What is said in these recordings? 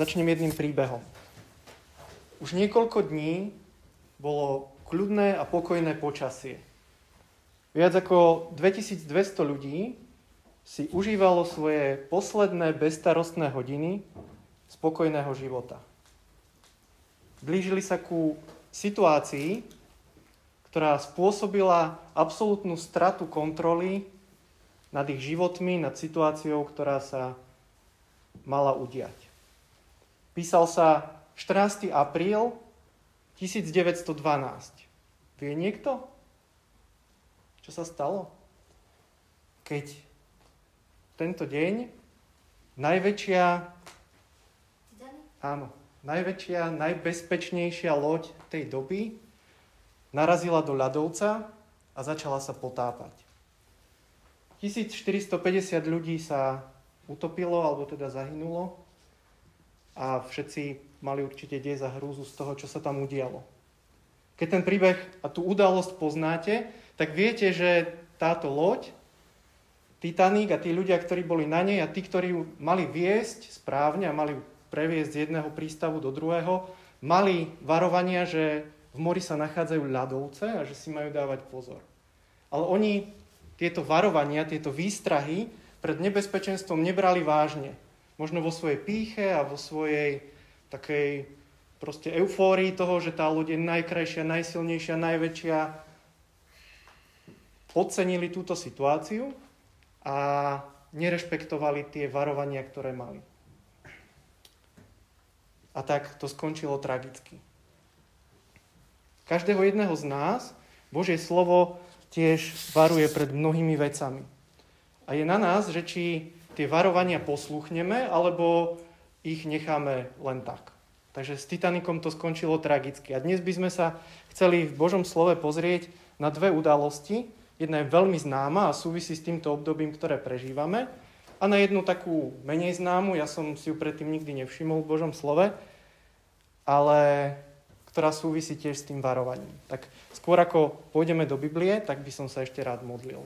Začnem jedným príbehom. Už niekoľko dní bolo kľudné a pokojné počasie. Viac ako 2200 ľudí si užívalo svoje posledné bezstarostné hodiny spokojného života. Blížili sa ku situácii, ktorá spôsobila absolútnu stratu kontroly nad ich životmi, nad situáciou, ktorá sa mala udiať. Písal sa 14. apríl 1912. Vie niekto? Čo sa stalo? Keď tento deň najväčšia, áno, najväčšia, najbezpečnejšia loď tej doby narazila do ľadovca a začala sa potápať. 1450 ľudí sa utopilo, alebo teda zahynulo a všetci mali určite dej za hrúzu z toho, čo sa tam udialo. Keď ten príbeh a tú udalosť poznáte, tak viete, že táto loď, Titanic a tí ľudia, ktorí boli na nej a tí, ktorí ju mali viesť správne a mali previesť z jedného prístavu do druhého, mali varovania, že v mori sa nachádzajú ľadovce a že si majú dávať pozor. Ale oni tieto varovania, tieto výstrahy pred nebezpečenstvom nebrali vážne. Možno vo svojej píche a vo svojej takej proste eufórii toho, že tá loď je najkrajšia, najsilnejšia, najväčšia. Podcenili túto situáciu a nerešpektovali tie varovania, ktoré mali. A tak to skončilo tragicky. Každého jedného z nás Božie slovo tiež varuje pred mnohými vecami. A je na nás, že či tie varovania posluchneme, alebo ich necháme len tak. Takže s Titanikom to skončilo tragicky. A dnes by sme sa chceli v Božom slove pozrieť na dve udalosti. Jedna je veľmi známa a súvisí s týmto obdobím, ktoré prežívame. A na jednu takú menej známu, ja som si ju predtým nikdy nevšimol v Božom slove, ale ktorá súvisí tiež s tým varovaním. Tak skôr ako pôjdeme do Biblie, tak by som sa ešte rád modlil.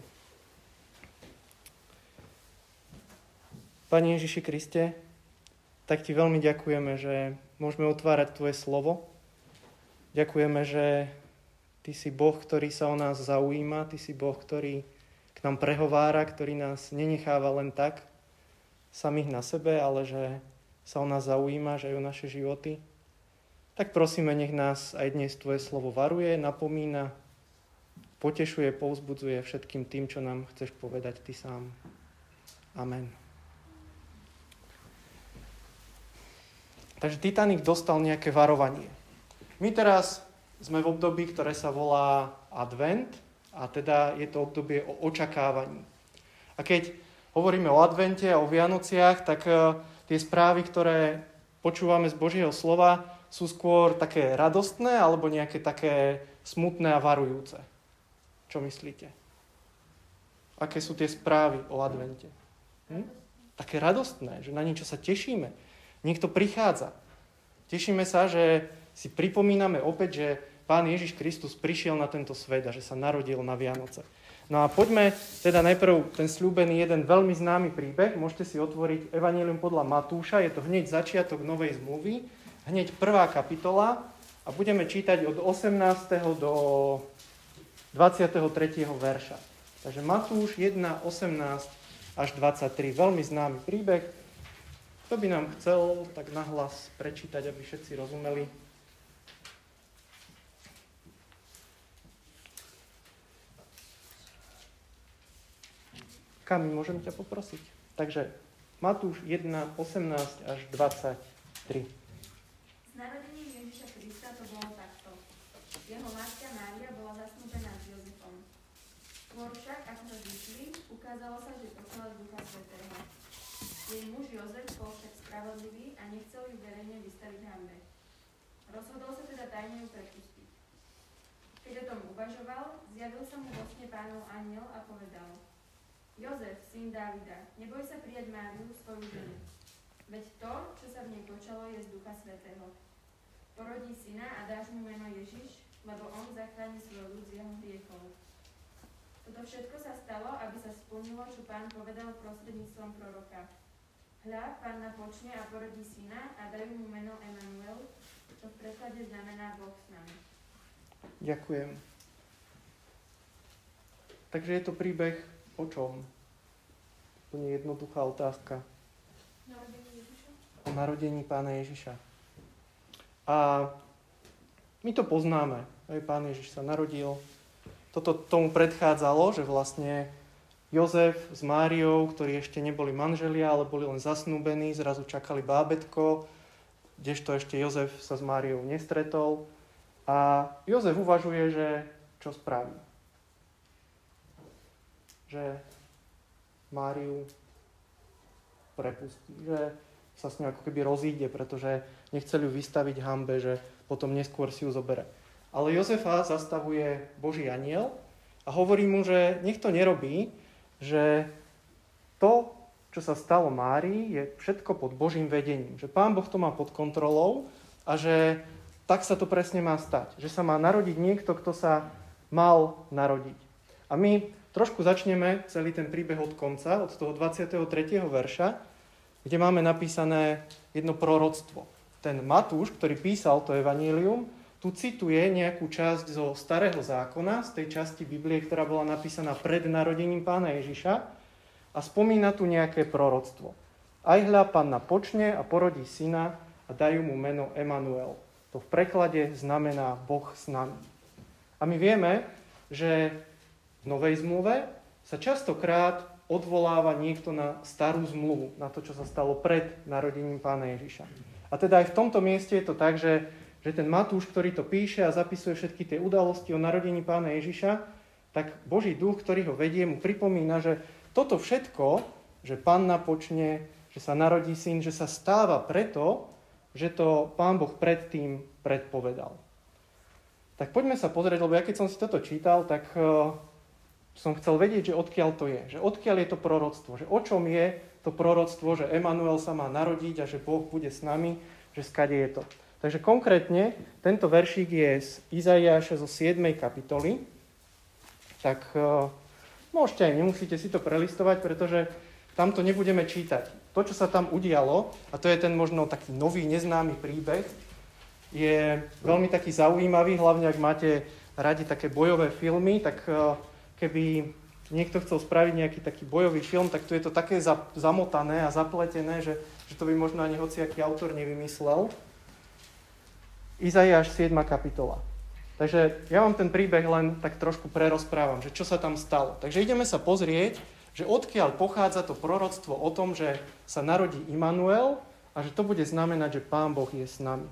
Pani Ježiši Kriste, tak ti veľmi ďakujeme, že môžeme otvárať Tvoje slovo. Ďakujeme, že Ty si Boh, ktorý sa o nás zaujíma, Ty si Boh, ktorý k nám prehovára, ktorý nás nenecháva len tak samých na sebe, ale že sa o nás zaujíma, že aj o naše životy. Tak prosíme, nech nás aj dnes Tvoje slovo varuje, napomína, potešuje, povzbudzuje všetkým tým, čo nám chceš povedať Ty sám. Amen. Takže Titanic dostal nejaké varovanie. My teraz sme v období, ktoré sa volá Advent a teda je to obdobie o očakávaní. A keď hovoríme o Advente a o Vianociach, tak e, tie správy, ktoré počúvame z Božieho slova, sú skôr také radostné alebo nejaké také smutné a varujúce. Čo myslíte? Aké sú tie správy o Advente? Hm? Také radostné, že na niečo sa tešíme. Niekto prichádza. Tešíme sa, že si pripomíname opäť, že Pán Ježiš Kristus prišiel na tento svet a že sa narodil na Vianoce. No a poďme teda najprv ten slúbený jeden veľmi známy príbeh. Môžete si otvoriť Evangelium podľa Matúša, je to hneď začiatok Novej zmluvy, hneď prvá kapitola a budeme čítať od 18. do 23. verša. Takže Matúš 1, 18 až 23. Veľmi známy príbeh. Kto by nám chcel tak nahlas prečítať, aby všetci rozumeli? Kami, môžem ťa poprosiť? Takže Matúš 1, 18 až 23. S narodením Ježiša Krista to bolo takto. Jeho matka Mária bola zasnúbená s Jozefom. Skôr však, ako sa zišli, ukázalo sa, že poslala Ducha Svetého. Jej muž Jozef bol však spravodlivý a nechcel ju verejne vystaviť hambe. Rozhodol sa teda tajne ju prepustiť. Keď o tom uvažoval, zjavil sa mu vo sne pánov aniel a povedal Jozef, syn Dávida, neboj sa prijať Máriu, svoju ženu. Veď to, čo sa v nej počalo, je z Ducha Svetého. Porodí syna a dáš mu meno Ježiš, lebo on zachráni svoj ľud z jeho hriechov. Toto všetko sa stalo, aby sa splnilo, čo pán povedal prostredníctvom proroka. Hľa, panna počne a porodí syna a dajú mu meno Emanuel, čo v preklade znamená Boh s nami. Ďakujem. Takže je to príbeh o čom? Úplne jednoduchá otázka. Narodenie Ježiša? O narodení pána Ježiša. A my to poznáme. Aj pán Ježiš sa narodil. Toto tomu predchádzalo, že vlastne Jozef s Máriou, ktorí ešte neboli manželia, ale boli len zasnúbení, zrazu čakali bábetko, kdežto ešte Jozef sa s Máriou nestretol. A Jozef uvažuje, že čo spraví. Že Máriu prepustí, že sa s ňou ako keby rozíde, pretože nechceli ju vystaviť hambe, že potom neskôr si ju zobere. Ale Jozefa zastavuje Boží aniel a hovorí mu, že nech to nerobí, že to, čo sa stalo Márii, je všetko pod Božím vedením. Že Pán Boh to má pod kontrolou a že tak sa to presne má stať. Že sa má narodiť niekto, kto sa mal narodiť. A my trošku začneme celý ten príbeh od konca, od toho 23. verša, kde máme napísané jedno proroctvo. Ten Matúš, ktorý písal to evanílium, tu cituje nejakú časť zo starého zákona, z tej časti Biblie, ktorá bola napísaná pred narodením pána Ježiša a spomína tu nejaké proroctvo. Aj hľa panna počne a porodí syna a dajú mu meno Emanuel. To v preklade znamená Boh s nami. A my vieme, že v Novej zmluve sa častokrát odvoláva niekto na starú zmluvu, na to, čo sa stalo pred narodením pána Ježiša. A teda aj v tomto mieste je to tak, že že ten Matúš, ktorý to píše a zapisuje všetky tie udalosti o narodení pána Ježiša, tak Boží duch, ktorý ho vedie, mu pripomína, že toto všetko, že panna počne, že sa narodí syn, že sa stáva preto, že to pán Boh predtým predpovedal. Tak poďme sa pozrieť, lebo ja keď som si toto čítal, tak uh, som chcel vedieť, že odkiaľ to je. Že odkiaľ je to proroctvo. Že o čom je to proroctvo, že Emanuel sa má narodiť a že Boh bude s nami, že skade je to. Takže konkrétne tento veršík je z Izaiáša zo 7. kapitoly. Tak uh, môžete aj, nemusíte si to prelistovať, pretože tam to nebudeme čítať. To, čo sa tam udialo, a to je ten možno taký nový, neznámy príbeh, je veľmi taký zaujímavý, hlavne ak máte radi také bojové filmy, tak uh, keby niekto chcel spraviť nejaký taký bojový film, tak tu je to také zamotané a zapletené, že, že to by možno ani hociaký autor nevymyslel. Izaiáš 7. kapitola. Takže ja vám ten príbeh len tak trošku prerozprávam, že čo sa tam stalo. Takže ideme sa pozrieť, že odkiaľ pochádza to proroctvo o tom, že sa narodí Immanuel a že to bude znamenať, že Pán Boh je s nami.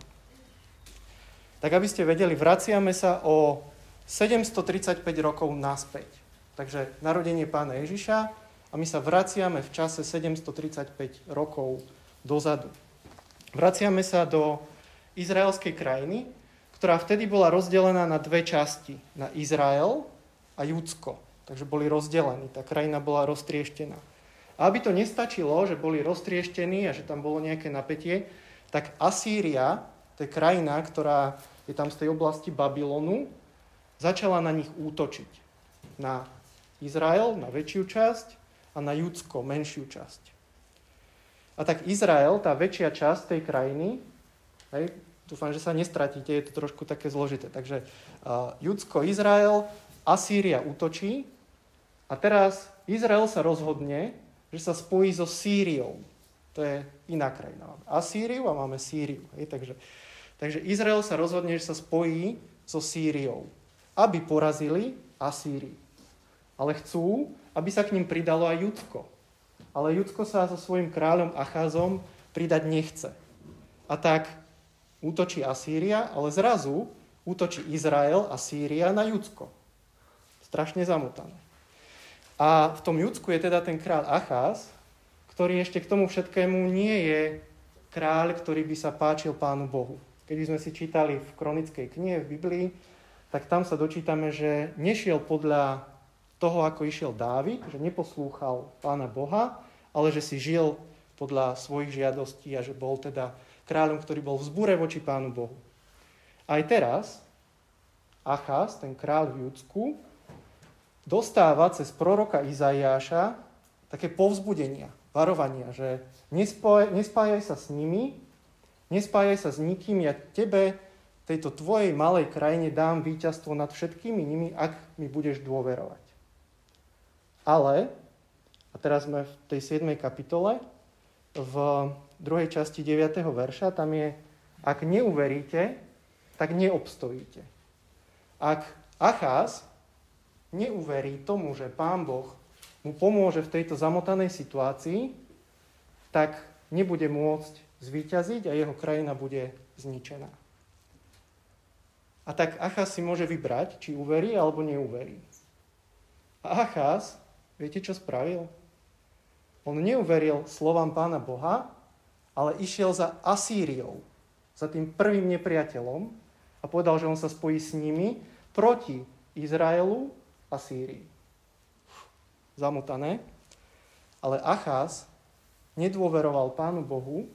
Tak aby ste vedeli, vraciame sa o 735 rokov naspäť. Takže narodenie pána Ježiša a my sa vraciame v čase 735 rokov dozadu. Vraciame sa do izraelskej krajiny, ktorá vtedy bola rozdelená na dve časti. Na Izrael a Judsko. Takže boli rozdelení. Tá krajina bola roztrieštená. A aby to nestačilo, že boli roztrieštení a že tam bolo nejaké napätie, tak Asýria, to je krajina, ktorá je tam z tej oblasti Babylonu, začala na nich útočiť. Na Izrael, na väčšiu časť a na Judsko, menšiu časť. A tak Izrael, tá väčšia časť tej krajiny, Hej? Dúfam, že sa nestratíte, je to trošku také zložité. Takže uh, Judsko, Izrael, Asýria útočí a teraz Izrael sa rozhodne, že sa spojí so Sýriou. To je iná krajina. Máme Asýriu a máme Sýriu. Hej? Takže, takže Izrael sa rozhodne, že sa spojí so Sýriou, aby porazili Asýriu. Ale chcú, aby sa k ním pridalo aj Judsko. Ale Judsko sa so svojím kráľom Acházom pridať nechce. A tak útočí Asýria, ale zrazu útočí Izrael a Sýria na Judsko. Strašne zamotané. A v tom Judsku je teda ten kráľ Acház, ktorý ešte k tomu všetkému nie je kráľ, ktorý by sa páčil Pánu Bohu. Keď sme si čítali v kronickej knihe v Biblii, tak tam sa dočítame, že nešiel podľa toho, ako išiel Dávid, že neposlúchal Pána Boha, ale že si žil podľa svojich žiadostí a že bol teda kráľom, ktorý bol v zbúre voči Pánu Bohu. Aj teraz Achaz, ten kráľ v Judsku, dostáva cez proroka Izaiáša také povzbudenia. varovania, že nespájaj, nespájaj sa s nimi, nespájaj sa s nikým, ja tebe, tejto tvojej malej krajine dám víťazstvo nad všetkými nimi, ak mi budeš dôverovať. Ale, a teraz sme v tej 7. kapitole, v druhej časti 9. verša, tam je, ak neuveríte, tak neobstojíte. Ak Acház neuverí tomu, že Pán Boh mu pomôže v tejto zamotanej situácii, tak nebude môcť zvíťaziť a jeho krajina bude zničená. A tak Achaz si môže vybrať, či uverí alebo neuverí. A Achaz, viete, čo spravil? On neuveril slovám pána Boha, ale išiel za Asýriou, za tým prvým nepriateľom a povedal, že on sa spojí s nimi proti Izraelu a Sýrii zamotané. Ale Achaz nedôveroval Pánu Bohu,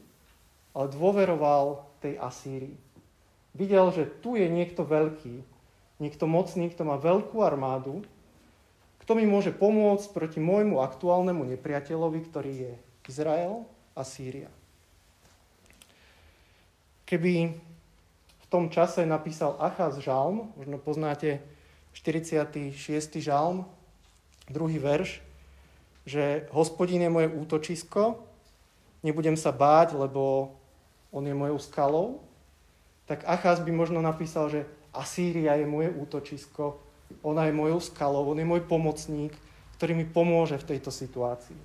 ale dôveroval tej Asýrii. Videl, že tu je niekto veľký, niekto mocný, kto má veľkú armádu, kto mi môže pomôcť proti môjmu aktuálnemu nepriateľovi, ktorý je Izrael a Sýria. Keby v tom čase napísal Achaz žalm, možno poznáte 46. žalm, druhý verš, že hospodín je moje útočisko, nebudem sa báť, lebo on je mojou skalou, tak Achaz by možno napísal, že Asýria je moje útočisko, ona je mojou skalou, on je môj pomocník, ktorý mi pomôže v tejto situácii.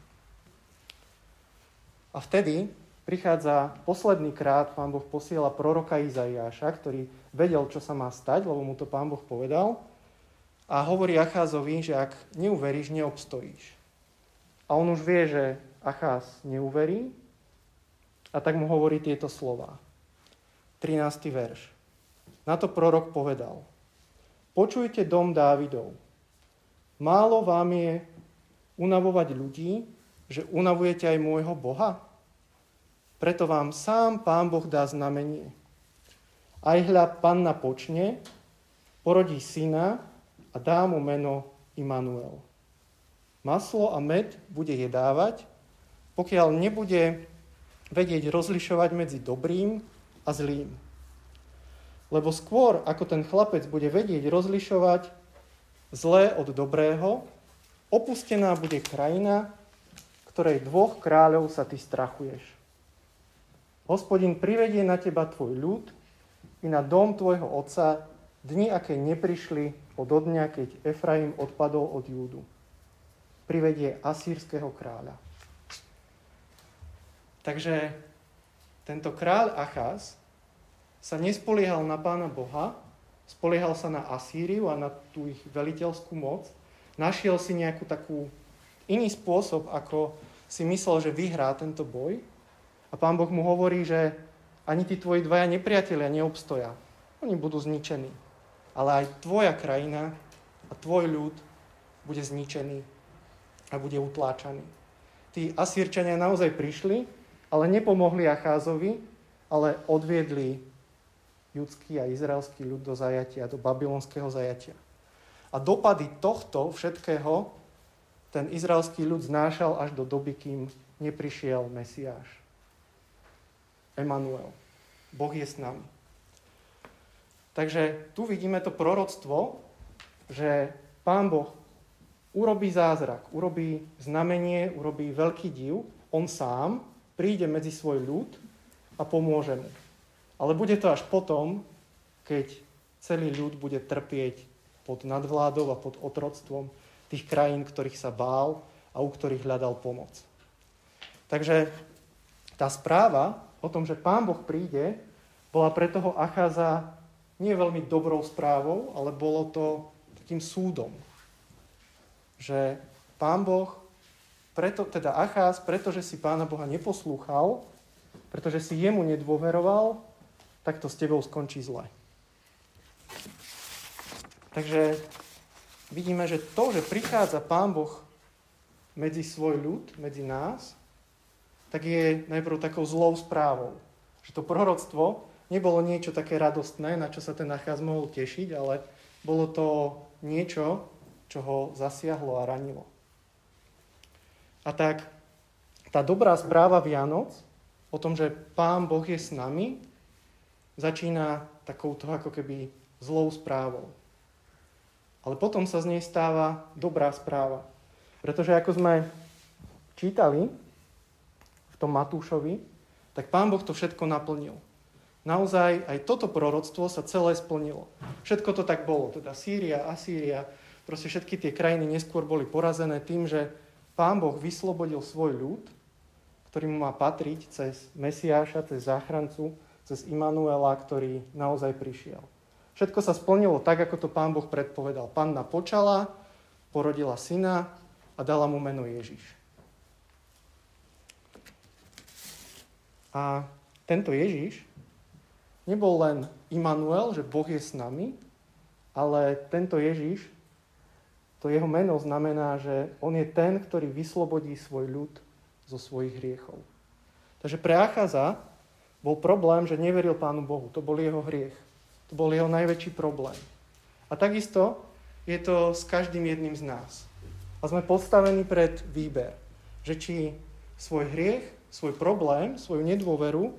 A vtedy prichádza posledný krát, pán Boh posiela proroka Izaiáša, ktorý vedel, čo sa má stať, lebo mu to pán Boh povedal a hovorí Acházovi, že ak neuveríš, neobstojíš. A on už vie, že Acház neuverí a tak mu hovorí tieto slova. 13. verš. Na to prorok povedal. Počujte dom Dávidov. Málo vám je unavovať ľudí, že unavujete aj môjho Boha? Preto vám sám Pán Boh dá znamenie. Aj hľa panna počne, porodí syna a dá mu meno Immanuel. Maslo a med bude jedávať, pokiaľ nebude vedieť rozlišovať medzi dobrým a zlým. Lebo skôr, ako ten chlapec bude vedieť rozlišovať zlé od dobrého, opustená bude krajina, ktorej dvoch kráľov sa ty strachuješ. Hospodin privedie na teba tvoj ľud i na dom tvojho otca dni, aké neprišli od dňa, keď Efraim odpadol od Júdu. Privedie asýrskeho kráľa. Takže tento kráľ Achaz sa nespoliehal na pána Boha, spoliehal sa na Asýriu a na tú ich veliteľskú moc, našiel si nejakú takú iný spôsob, ako si myslel, že vyhrá tento boj. A pán Boh mu hovorí, že ani tí tvoji dvaja nepriatelia neobstoja. Oni budú zničení ale aj tvoja krajina a tvoj ľud bude zničený a bude utláčaný. Tí Asírčania naozaj prišli, ale nepomohli Acházovi, ale odviedli judský a izraelský ľud do zajatia, do babylonského zajatia. A dopady tohto všetkého ten izraelský ľud znášal až do doby, kým neprišiel Mesiáš. Emanuel. Boh je s nami. Takže tu vidíme to proroctvo, že Pán Boh urobí zázrak, urobí znamenie, urobí veľký div, on sám príde medzi svoj ľud a pomôže mu. Ale bude to až potom, keď celý ľud bude trpieť pod nadvládou a pod otroctvom tých krajín, ktorých sa bál a u ktorých hľadal pomoc. Takže tá správa o tom, že Pán Boh príde, bola pre toho Acháza nie veľmi dobrou správou, ale bolo to takým súdom. Že pán Boh, preto, teda Acház, pretože si pána Boha neposlúchal, pretože si jemu nedôveroval, tak to s tebou skončí zle. Takže vidíme, že to, že prichádza pán Boh medzi svoj ľud, medzi nás, tak je najprv takou zlou správou. Že to proroctvo nebolo niečo také radostné, na čo sa ten nacház mohol tešiť, ale bolo to niečo, čo ho zasiahlo a ranilo. A tak tá dobrá správa Vianoc o tom, že Pán Boh je s nami, začína takouto ako keby zlou správou. Ale potom sa z nej stáva dobrá správa. Pretože ako sme čítali v tom Matúšovi, tak Pán Boh to všetko naplnil. Naozaj aj toto proroctvo sa celé splnilo. Všetko to tak bolo. Teda Sýria, Asýria, proste všetky tie krajiny neskôr boli porazené tým, že Pán Boh vyslobodil svoj ľud, ktorý mu má patriť cez Mesiáša, cez záchrancu, cez Immanuela, ktorý naozaj prišiel. Všetko sa splnilo tak, ako to Pán Boh predpovedal. Panna počala, porodila syna a dala mu meno Ježiš. A tento Ježiš nebol len Immanuel, že Boh je s nami, ale tento Ježiš, to jeho meno znamená, že on je ten, ktorý vyslobodí svoj ľud zo svojich hriechov. Takže pre Achaza bol problém, že neveril Pánu Bohu. To bol jeho hriech. To bol jeho najväčší problém. A takisto je to s každým jedným z nás. A sme postavení pred výber, že či svoj hriech, svoj problém, svoju nedôveru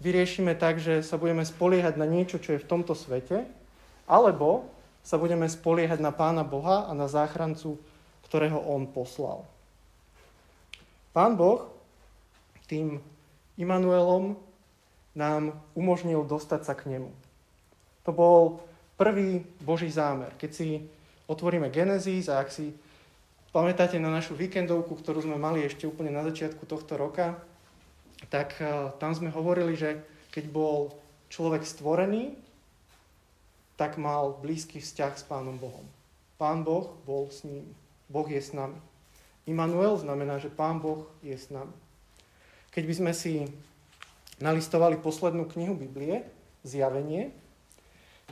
vyriešime tak, že sa budeme spoliehať na niečo, čo je v tomto svete, alebo sa budeme spoliehať na Pána Boha a na záchrancu, ktorého On poslal. Pán Boh tým Immanuelom nám umožnil dostať sa k nemu. To bol prvý Boží zámer. Keď si otvoríme Genesis a ak si pamätáte na našu víkendovku, ktorú sme mali ešte úplne na začiatku tohto roka, tak eh, tam sme hovorili, že keď bol človek stvorený, tak mal blízky vzťah s Pánom Bohom. Pán Boh bol s ním. Boh je s nami. Immanuel znamená, že Pán Boh je s nami. Keď by sme si nalistovali poslednú knihu Biblie, Zjavenie,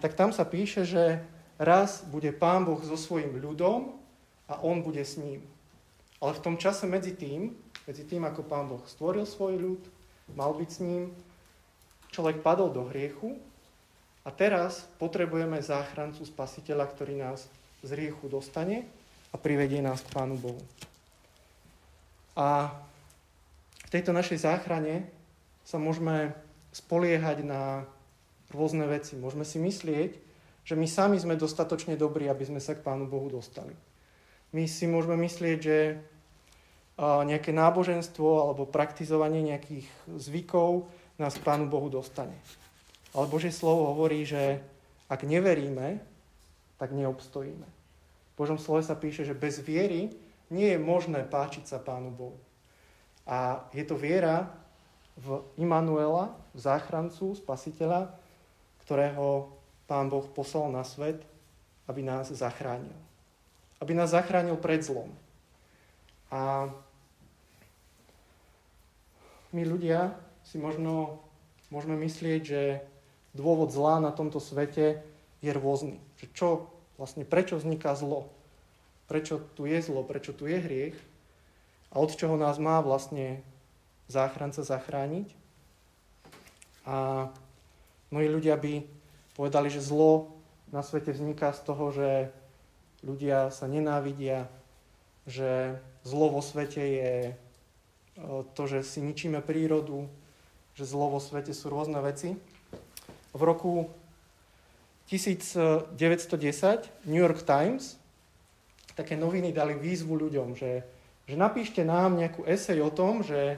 tak tam sa píše, že raz bude Pán Boh so svojím ľudom a on bude s ním. Ale v tom čase medzi tým medzi tým, ako Pán Boh stvoril svoj ľud, mal byť s ním, človek padol do hriechu a teraz potrebujeme záchrancu, spasiteľa, ktorý nás z hriechu dostane a privedie nás k Pánu Bohu. A v tejto našej záchrane sa môžeme spoliehať na rôzne veci. Môžeme si myslieť, že my sami sme dostatočne dobrí, aby sme sa k Pánu Bohu dostali. My si môžeme myslieť, že nejaké náboženstvo alebo praktizovanie nejakých zvykov nás k Pánu Bohu dostane. Ale Božie slovo hovorí, že ak neveríme, tak neobstojíme. V Božom slove sa píše, že bez viery nie je možné páčiť sa Pánu Bohu. A je to viera v Immanuela, v záchrancu, spasiteľa, ktorého Pán Boh poslal na svet, aby nás zachránil. Aby nás zachránil pred zlom. A my ľudia si možno môžeme myslieť, že dôvod zla na tomto svete je rôzny. Že čo, vlastne prečo vzniká zlo? Prečo tu je zlo? Prečo tu je hriech? A od čoho nás má vlastne záchranca zachrániť? A mnohí ľudia by povedali, že zlo na svete vzniká z toho, že ľudia sa nenávidia, že zlo vo svete je to, že si ničíme prírodu, že zlo vo svete sú rôzne veci. V roku 1910 New York Times také noviny dali výzvu ľuďom, že, že napíšte nám nejakú esej o tom, že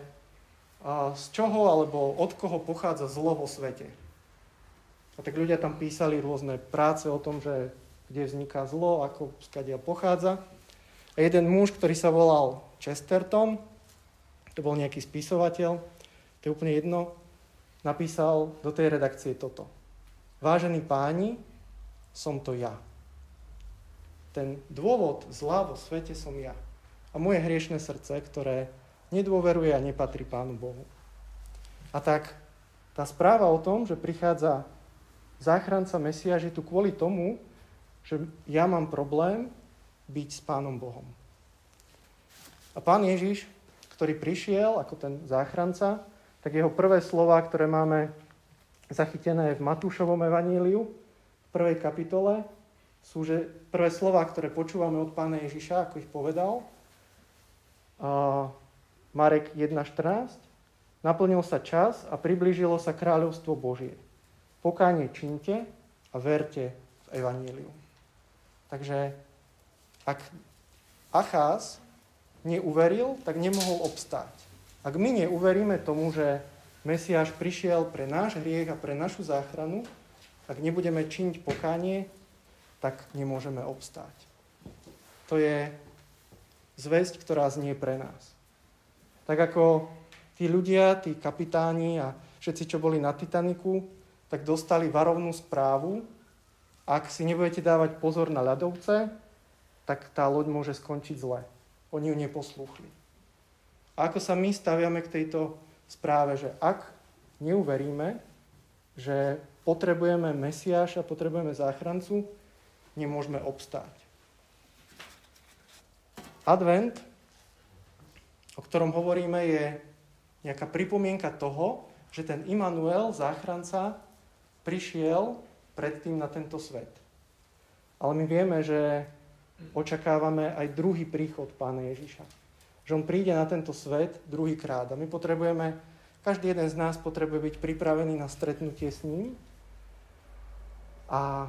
z čoho alebo od koho pochádza zlo vo svete. A tak ľudia tam písali rôzne práce o tom, že kde vzniká zlo, ako skadiaľ pochádza. A jeden muž, ktorý sa volal Chesterton, to bol nejaký spisovateľ, to je úplne jedno, napísal do tej redakcie toto. Vážení páni, som to ja. Ten dôvod zla vo svete som ja. A moje hriešne srdce, ktoré nedôveruje a nepatrí Pánu Bohu. A tak tá správa o tom, že prichádza záchranca Mesiáš je tu kvôli tomu, že ja mám problém byť s Pánom Bohom. A Pán Ježiš ktorý prišiel ako ten záchranca, tak jeho prvé slova, ktoré máme zachytené v Matúšovom evaníliu, v prvej kapitole, sú že prvé slova, ktoré počúvame od pána Ježiša, ako ich povedal. Marek 1.14. Naplnil sa čas a priblížilo sa kráľovstvo Božie. Pokánie činte a verte v Evaníliu. Takže ak Acház neuveril, tak nemohol obstáť. Ak my neuveríme tomu, že Mesiáš prišiel pre náš hriech a pre našu záchranu, ak nebudeme činiť pokánie, tak nemôžeme obstáť. To je zväzť, ktorá znie pre nás. Tak ako tí ľudia, tí kapitáni a všetci, čo boli na Titaniku, tak dostali varovnú správu. Ak si nebudete dávať pozor na ľadovce, tak tá loď môže skončiť zle. Oni ju neposlúchli. A ako sa my staviame k tejto správe, že ak neuveríme, že potrebujeme Mesiáša, potrebujeme záchrancu, nemôžeme obstáť. Advent, o ktorom hovoríme, je nejaká pripomienka toho, že ten Immanuel, záchranca, prišiel predtým na tento svet. Ale my vieme, že očakávame aj druhý príchod Pána Ježiša. Že On príde na tento svet druhýkrát a my potrebujeme, každý jeden z nás potrebuje byť pripravený na stretnutie s ním a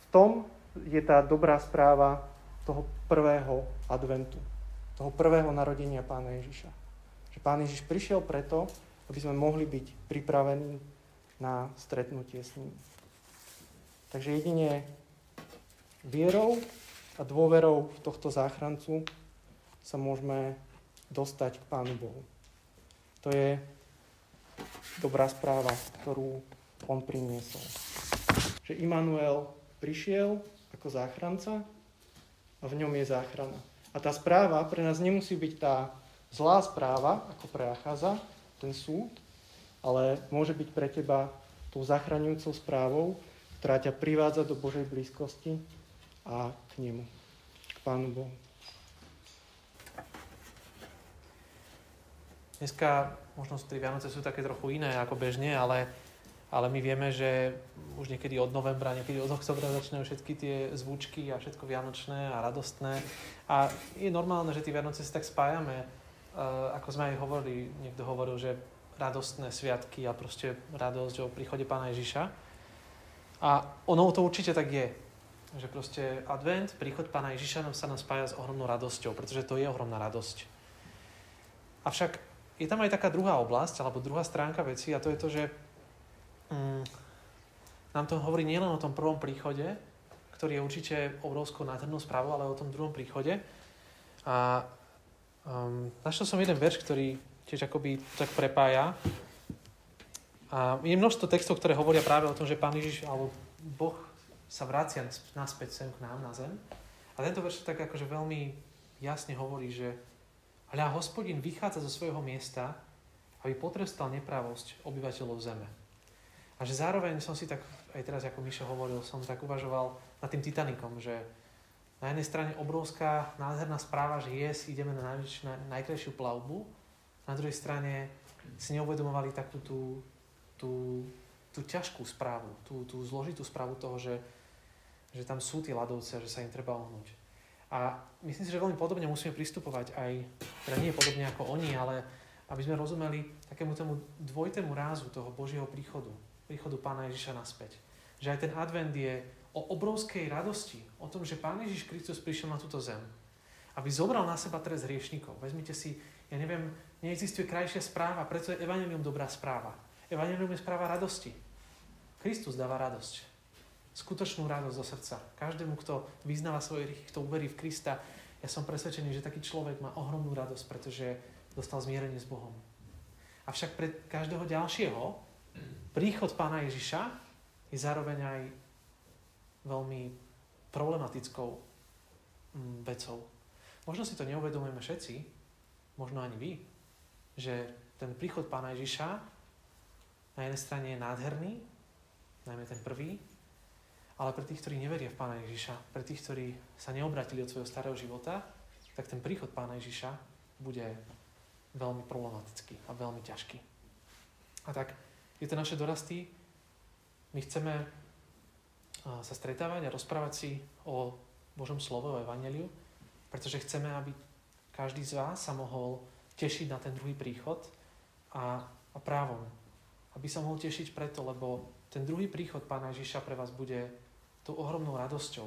v tom je tá dobrá správa toho prvého adventu, toho prvého narodenia Pána Ježiša. Že Pán Ježiš prišiel preto, aby sme mohli byť pripravení na stretnutie s ním. Takže jedine vierou a dôverou v tohto záchrancu sa môžeme dostať k Pánu Bohu. To je dobrá správa, ktorú on priniesol. Že Immanuel prišiel ako záchranca a v ňom je záchrana. A tá správa pre nás nemusí byť tá zlá správa, ako pre Achaza, ten súd, ale môže byť pre teba tou zachraňujúcou správou, ktorá ťa privádza do Božej blízkosti a k nemu, k Pánu Bohu. Dneska možno tie Vianoce sú také trochu iné ako bežne, ale, ale my vieme, že už niekedy od novembra, niekedy od oktobra začínajú všetky tie zvučky a všetko vianočné a radostné. A je normálne, že tie Vianoce si tak spájame. Uh, ako sme aj hovorili, niekto hovoril, že radostné sviatky a proste radosť o príchode Pána Ježiša. A ono to určite tak je že proste advent, príchod Pána Ježiša nám sa nám spája s ohromnou radosťou, pretože to je ohromná radosť. Avšak je tam aj taká druhá oblasť, alebo druhá stránka veci a to je to, že mm, nám to hovorí nielen o tom prvom príchode, ktorý je určite obrovskou nádhernou správou, ale o tom druhom príchode. A um, našiel som jeden verš, ktorý tiež akoby tak prepája. A je množstvo textov, ktoré hovoria práve o tom, že Pán Ježiš, alebo Boh sa vracia naspäť sem k nám na zem. A tento verš tak akože veľmi jasne hovorí, že hľa, hospodin vychádza zo svojho miesta, aby potrestal nepravosť obyvateľov zeme. A že zároveň som si tak, aj teraz ako Mišo hovoril, som tak uvažoval nad tým Titanikom, že na jednej strane obrovská nádherná správa, že yes, ideme na, najväč, na najkrajšiu plavbu, na druhej strane si neuvedomovali takú tú, tú, tú ťažkú správu, tú, tú zložitú správu toho, že že tam sú tie ľadovce, že sa im treba ohnúť. A myslím si, že veľmi podobne musíme pristupovať aj, teda nie podobne ako oni, ale aby sme rozumeli takému tomu dvojtému rázu toho Božieho príchodu, príchodu Pána Ježiša naspäť. Že aj ten advent je o obrovskej radosti, o tom, že Pán Ježiš Kristus prišiel na túto zem, aby zobral na seba trest hriešnikov. Vezmite si, ja neviem, neexistuje krajšia správa, preto je Evangelium dobrá správa. Evangelium je správa radosti. Kristus dáva radosť skutočnú radosť zo srdca. Každému, kto vyznáva svoje hriechy, kto uverí v Krista, ja som presvedčený, že taký človek má ohromnú radosť, pretože dostal zmierenie s Bohom. Avšak pre každého ďalšieho príchod pána Ježiša je zároveň aj veľmi problematickou mm, vecou. Možno si to neuvedomujeme všetci, možno ani vy, že ten príchod pána Ježiša na jednej strane je nádherný, najmä ten prvý, ale pre tých, ktorí neveria v Pána Ježiša, pre tých, ktorí sa neobratili od svojho starého života, tak ten príchod Pána Ježiša bude veľmi problematický a veľmi ťažký. A tak je to naše dorasty. My chceme sa stretávať a rozprávať si o Božom slove, o Evangeliu, pretože chceme, aby každý z vás sa mohol tešiť na ten druhý príchod a, a právom. Aby sa mohol tešiť preto, lebo ten druhý príchod Pána Ježiša pre vás bude tou ohromnou radosťou.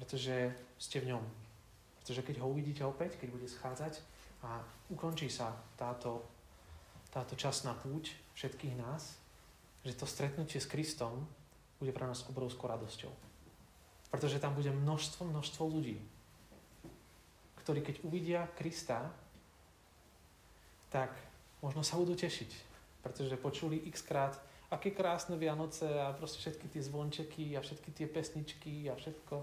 Pretože ste v ňom. Pretože keď ho uvidíte opäť, keď bude schádzať a ukončí sa táto, táto časná púť všetkých nás, že to stretnutie s Kristom bude pre nás obrovskou radosťou. Pretože tam bude množstvo, množstvo ľudí, ktorí keď uvidia Krista, tak možno sa budú tešiť, pretože počuli x krát aké krásne Vianoce a proste všetky tie zvončeky a všetky tie pesničky a všetko.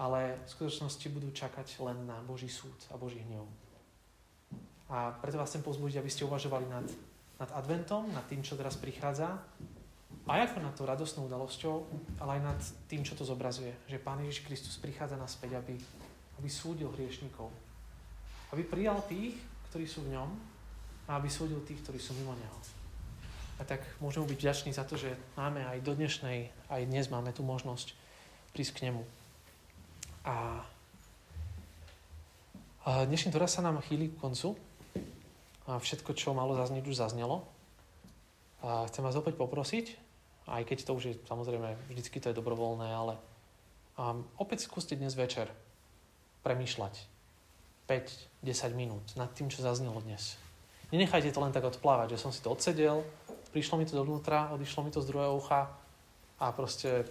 Ale v skutočnosti budú čakať len na Boží súd a Boží hnev. A preto vás chcem pozbudiť, aby ste uvažovali nad, nad adventom, nad tým, čo teraz prichádza, aj ako nad tou radosnou udalosťou, ale aj nad tým, čo to zobrazuje. Že Pán Ježiš Kristus prichádza naspäť, aby, aby súdil hriešnikov. Aby prijal tých, ktorí sú v ňom a aby súdil tých, ktorí sú mimo Neho. A tak môžeme byť vďační za to, že máme aj do dnešnej, aj dnes máme tú možnosť prísť k nemu. A, dnešný doraz sa nám chýli k koncu. A všetko, čo malo zaznieť, už zaznelo. A chcem vás opäť poprosiť, aj keď to už je samozrejme, vždycky to je dobrovoľné, ale um, opäť skúste dnes večer premýšľať 5-10 minút nad tým, čo zaznelo dnes. Nenechajte to len tak odplávať, že som si to odsedel, prišlo mi to dovnútra, odišlo mi to z druhého ucha a proste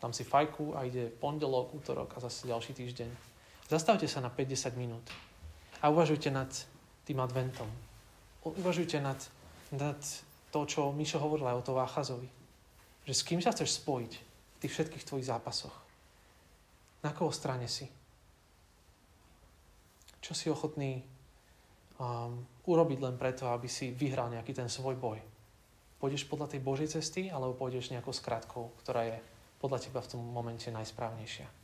tam si fajku a ide pondelok, útorok a zase ďalší týždeň. Zastavte sa na 50 minút a uvažujte nad tým adventom. Uvažujte nad, nad to, čo Mišo hovoril aj o to Váchazovi. Že s kým sa chceš spojiť v tých všetkých tvojich zápasoch. Na koho strane si? Čo si ochotný um, urobiť len preto, aby si vyhral nejaký ten svoj boj? Pôjdeš podľa tej Božej cesty, alebo pôjdeš nejakou skratkou, ktorá je podľa teba v tom momente najsprávnejšia.